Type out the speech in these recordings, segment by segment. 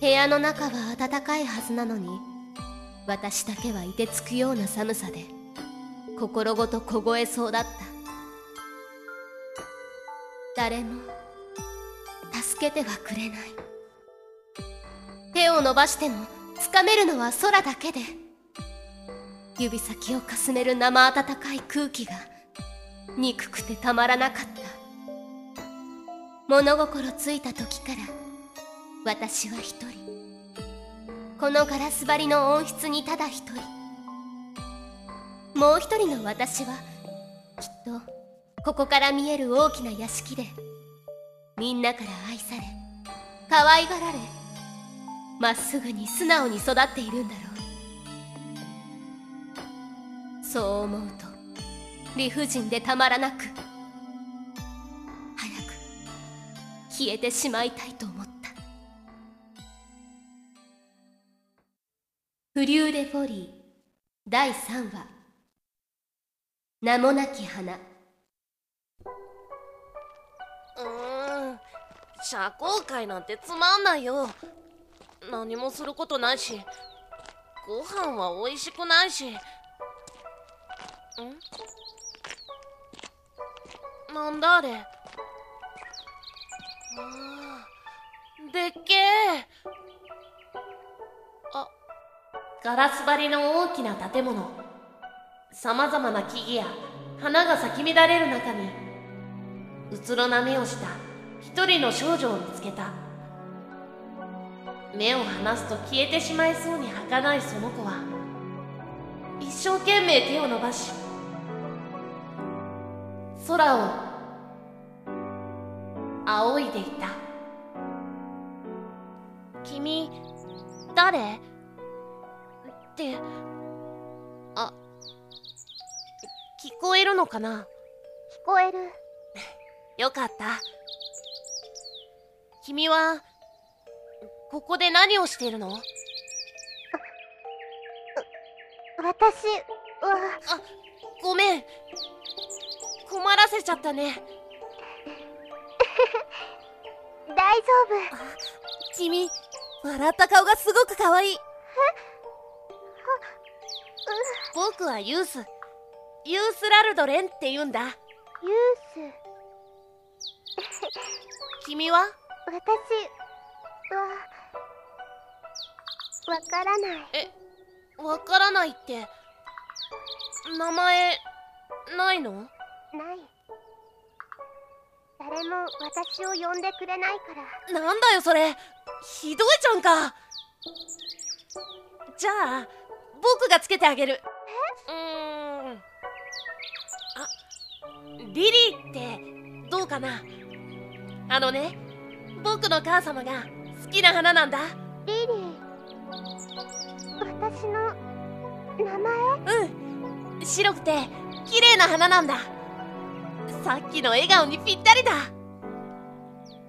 部屋の中は暖かいはずなのに私だけはいてつくような寒さで心ごと凍えそうだった。誰も助けてはくれない。手を伸ばしてもつかめるのは空だけで指先をかすめる生温かい空気が憎くてたまらなかった。物心ついた時から私は一人。このガラス張りの温室にただ一人。もう一人の私はきっとここから見える大きな屋敷でみんなから愛され可愛がられまっすぐに素直に育っているんだろう。そう思うと理不尽でたまらなく早く消えてしまいたいと思ったフリューレフォリー。第3話。名もなき花。うーん。社交界なんてつまんないよ。何もすることないし。ご飯は美味しくないし。ん？なんだあれ。あーでっけえガラス張りの大きな建物。さまざまな木々や花が咲き乱れる中にうつろな目をした一人の少女を見つけた。目を離すと消えてしまいそうに儚いその子は一生懸命手を伸ばし空を仰いでいた君誰？って。あ聞こえるのかな？聞こえる。よかった。君はここで何をしているの？私は。あごめん。困らせちゃったね。大丈君笑った顔がすごく可愛い 僕はユース。ユースラルドレンって言うんだ。夫ユース。君は？私はわからない。えわからないって名前ないの？ない。誰も私を呼んでくれないから。なんだよそれ。ひどいじゃんか。じゃあ僕がつけてあげる。うーん。あリリーってどうかな？あのね僕の母様が好きな花なんだ。リリー私の名前？うん。白くて綺麗な花なんだ。さっきの笑顔にぴったりだ。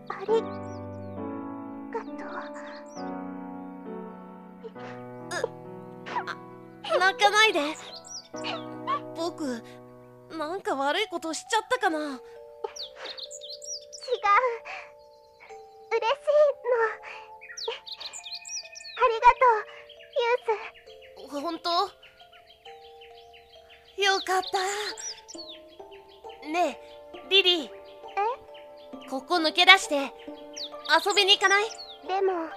ありがと泣かないで僕なんか悪いことしちゃったかな。う違う。嬉しいの。ありがとうユース。本当？よかった。ねえリリー。ここ抜け出して遊びに行かない？でも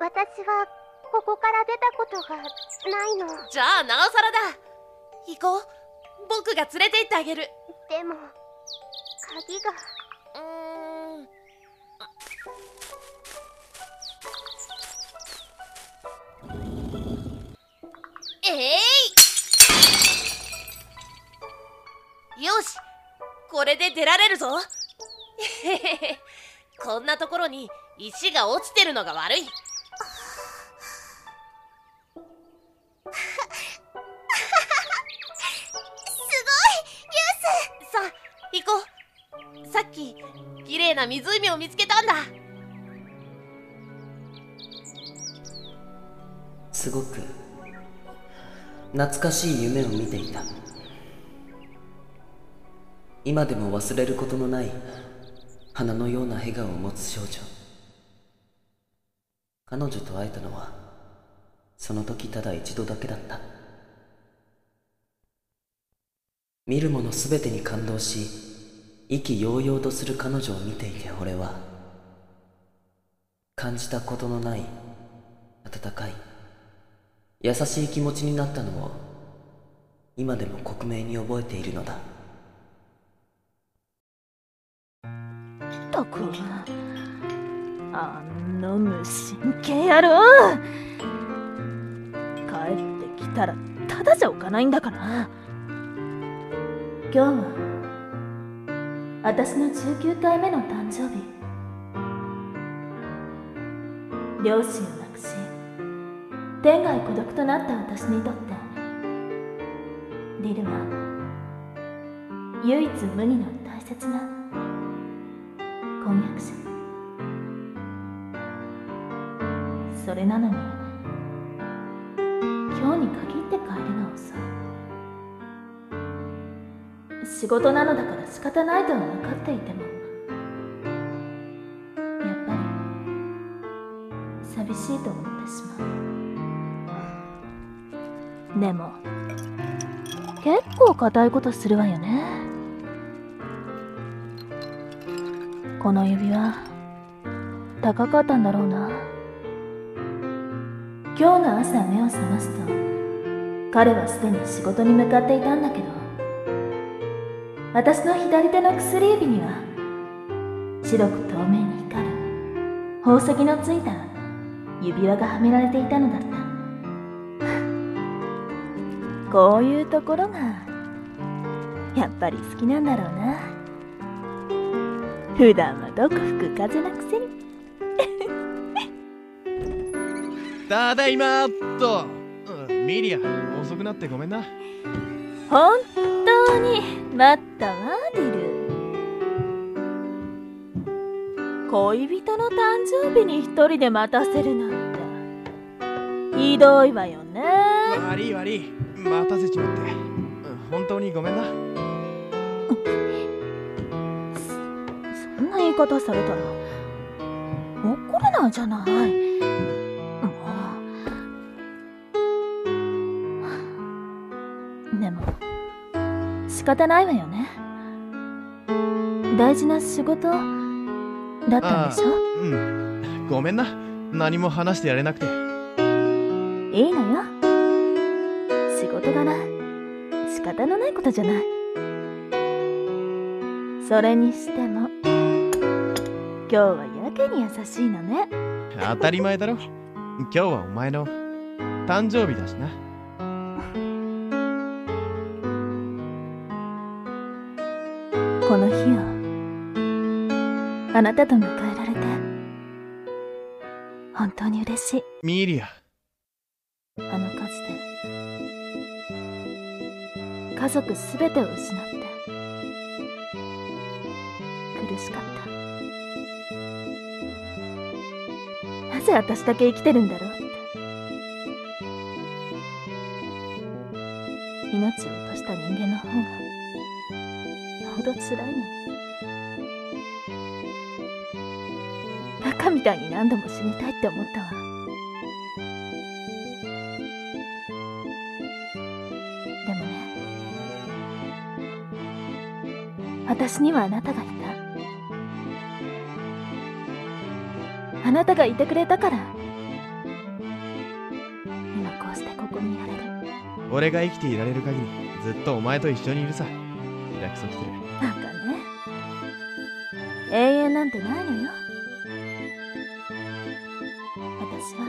私はここから出たことがないの。じゃあなおさらだ。行こう。僕が連れて行ってあげる。でも鍵が。うーん。えい！よし。これで出られるぞ。こんなところに石が落ちてるのが悪いさっき綺麗な湖を見つけたんだ。すごく懐かしい夢を見ていた。今でも忘れることのない花のような笑顔を持つ少女。彼女と会えたのはその時ただ一度だけだった。見るもの全てに感動し意気揚々とする彼女を見ていて俺は感じたことのない温かい優しい気持ちになったのを今でも克明に覚えているのだ。ったくあの無神経野郎。帰ってきたらただじゃおかないんだから。今日は私の19回目の誕生日。両親を亡くし天涯孤独となった私にとってリルは唯一無二の大切な婚約者。それなのに仕事なのだから仕方ないとは分かっていてもやっぱり寂しいと思ってしまう。でも結構固いことするわよね。この指輪高かったんだろうな。今日の朝目を覚ますと彼はすでに仕事に向かっていたんだけど私の左手の薬指には白く透明に光る宝石のついた指輪がはめられていたのだった。こういうところがやっぱり好きなんだろうな。普段はどこ吹く風なくせに。ただいまーっと、うんミリア遅くなってごめんな。本当に待ったわディル。恋人の誕生日に一人で待たせるなんて。ひどいわよね。悪い悪い。待たせちまって。うん本当にごめんな。そんな言い方されたら怒れないじゃない方ないわよね。大事な仕事だったんでしょ？うん。ごめんな。何も話してやれなくて。いいのよ。仕事がな。仕方のないことじゃない。それにしても今日はやけに優しいのね。当たり前だろ。今日はお前の誕生日だしなこの日をあなたと迎えられて。本当に嬉しい。ミリア。あの火事で。家族すべてを失って。苦しかった。なぜ私だけ生きてるんだろうって。命を落とした人間の方がど辛いのに。バカみたいに何度も死にたいって思ったわ。でもね私にはあなたがいた。あなたがいてくれたから。今こうしてここにいられる。俺が生きていられる限りずっとお前と一緒にいるさ。約束する。なんかね永遠なんてないのよ。私は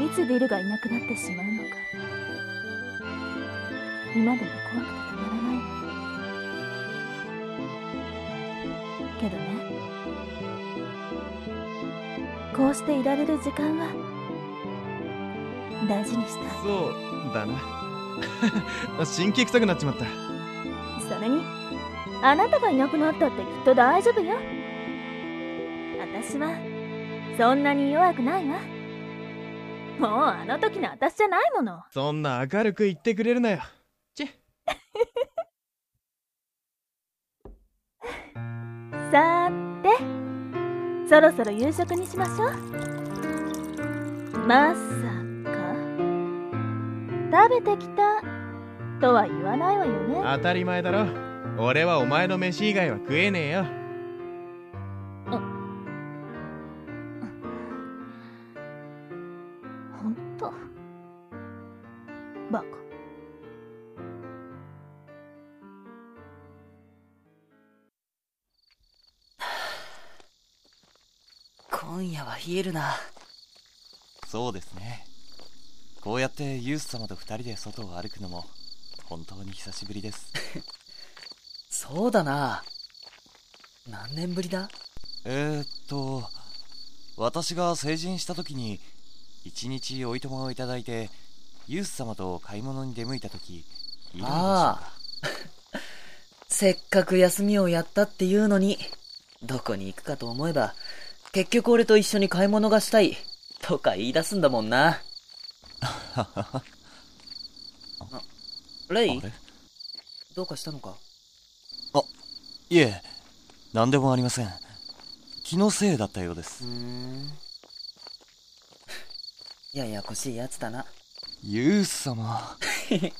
いつビルがいなくなってしまうのか。今でも怖くてたまらないの。けどねこうしていられる時間は大事にしたい。そうだな 神経臭くなっちまった。それにあなたがいなくなったってきっと大丈夫よ。私はそんなに弱くないわ。もうあの時の私じゃないもの。そんな明るく言ってくれるなよ。チェ。さーてそろそろ夕食にしましょう。まさか食べてきた。とは言わないわよね。当たり前だろ。俺はお前の飯以外は食えねえよ。ほんとバカ今夜は冷えるなそうですねこうやってユース様と二人で外を歩くのも本当に久しぶりです。そうだな。何年ぶりだ？えー、っと私が成人した時に一日おいとまをいただいてユース様と買い物に出向いた時以来でしああ。せっかく休みをやったっていうのにどこに行くかと思えば結局俺と一緒に買い物がしたいとか言い出すんだもんな あレイどうかしたのか？いえ何でもありません。気のせいだったようです。うーん。ややこしいやつだな。ユース様。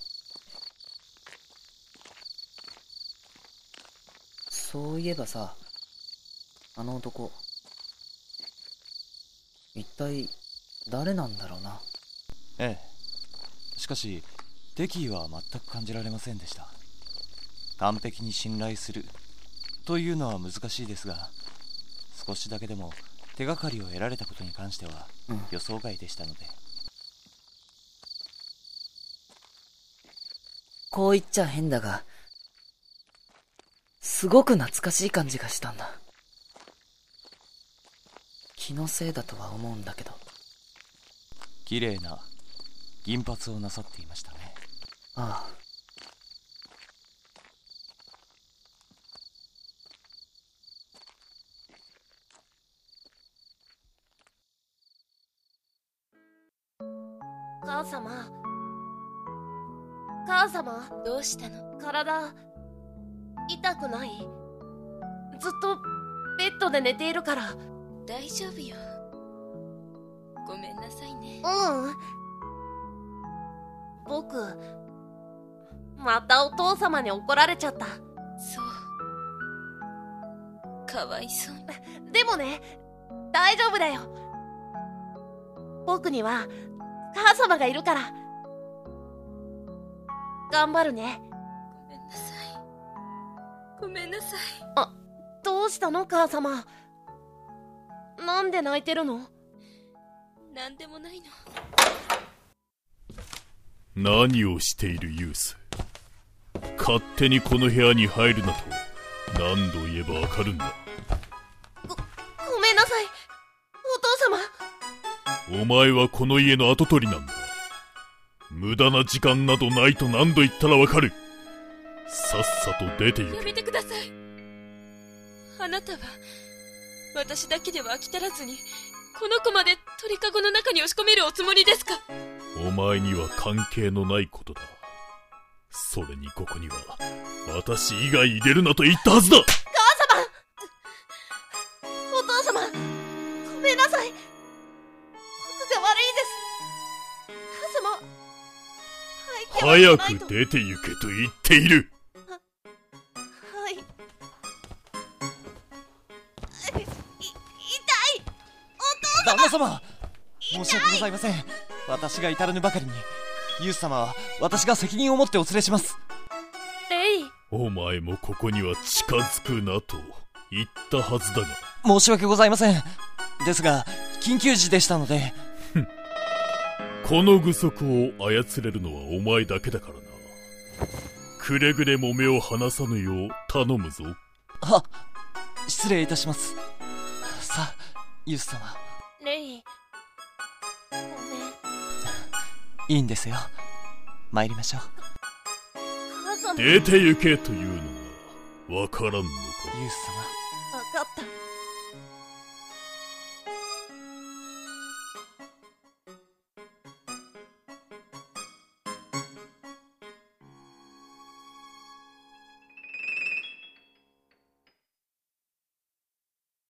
そういえばさあの男一体誰なんだろうな。ええしかし敵意は全く感じられませんでした。完璧に信頼する。というのは難しいですが少しだけでも手がかりを得られたことに関してはうん。予想外でしたので、こう言っちゃ変だがすごく懐かしい感じがしたんだ。気のせいだとは思うんだけど。綺麗な銀髪をなさっていましたね。ああ。母様。母様。どうしたの？体痛くない。ずっとベッドで寝ているから。大丈夫よ。ごめんなさいね。うん僕またお父様に怒られちゃった。そう。かわいそうに。でもね大丈夫だよ。僕には母様がいるから。頑張るね。ごめんなさい。ごめんなさい。どうしたの母様？なんで泣いてるの？なんでもないの何をしているユース。勝手にこの部屋に入るなと何度言えばわかるんだ。ごめんなさい。お父様。お前はこの家の跡取りなんだ。無駄な時間などないと何度言ったらわかる。さっさと出て行け。やめてください。あなたは私だけでは飽き足らずにこの子まで鳥かごの中に押し込めるおつもりですか？お前には関係のないことだ。それにここには私以外入れるなと言ったはずだ。お父様。ごめんなさい。僕が悪いです。母様。早く出て行けと言っている。はい。い。痛い旦那様申し訳ございません。私が至らぬばかりにユース様は私が責任を持ってお連れします。レイ。お前もここには近づくなと言ったはずだが。申し訳ございません。ですが緊急時でしたので。この具足を操れるのはお前だけだからな。くれぐれも目を離さぬよう頼むぞ。は失礼いたします。さあユース様。レイいいんですよ。参りましょう。出て行けというのはわからんのか？ユース様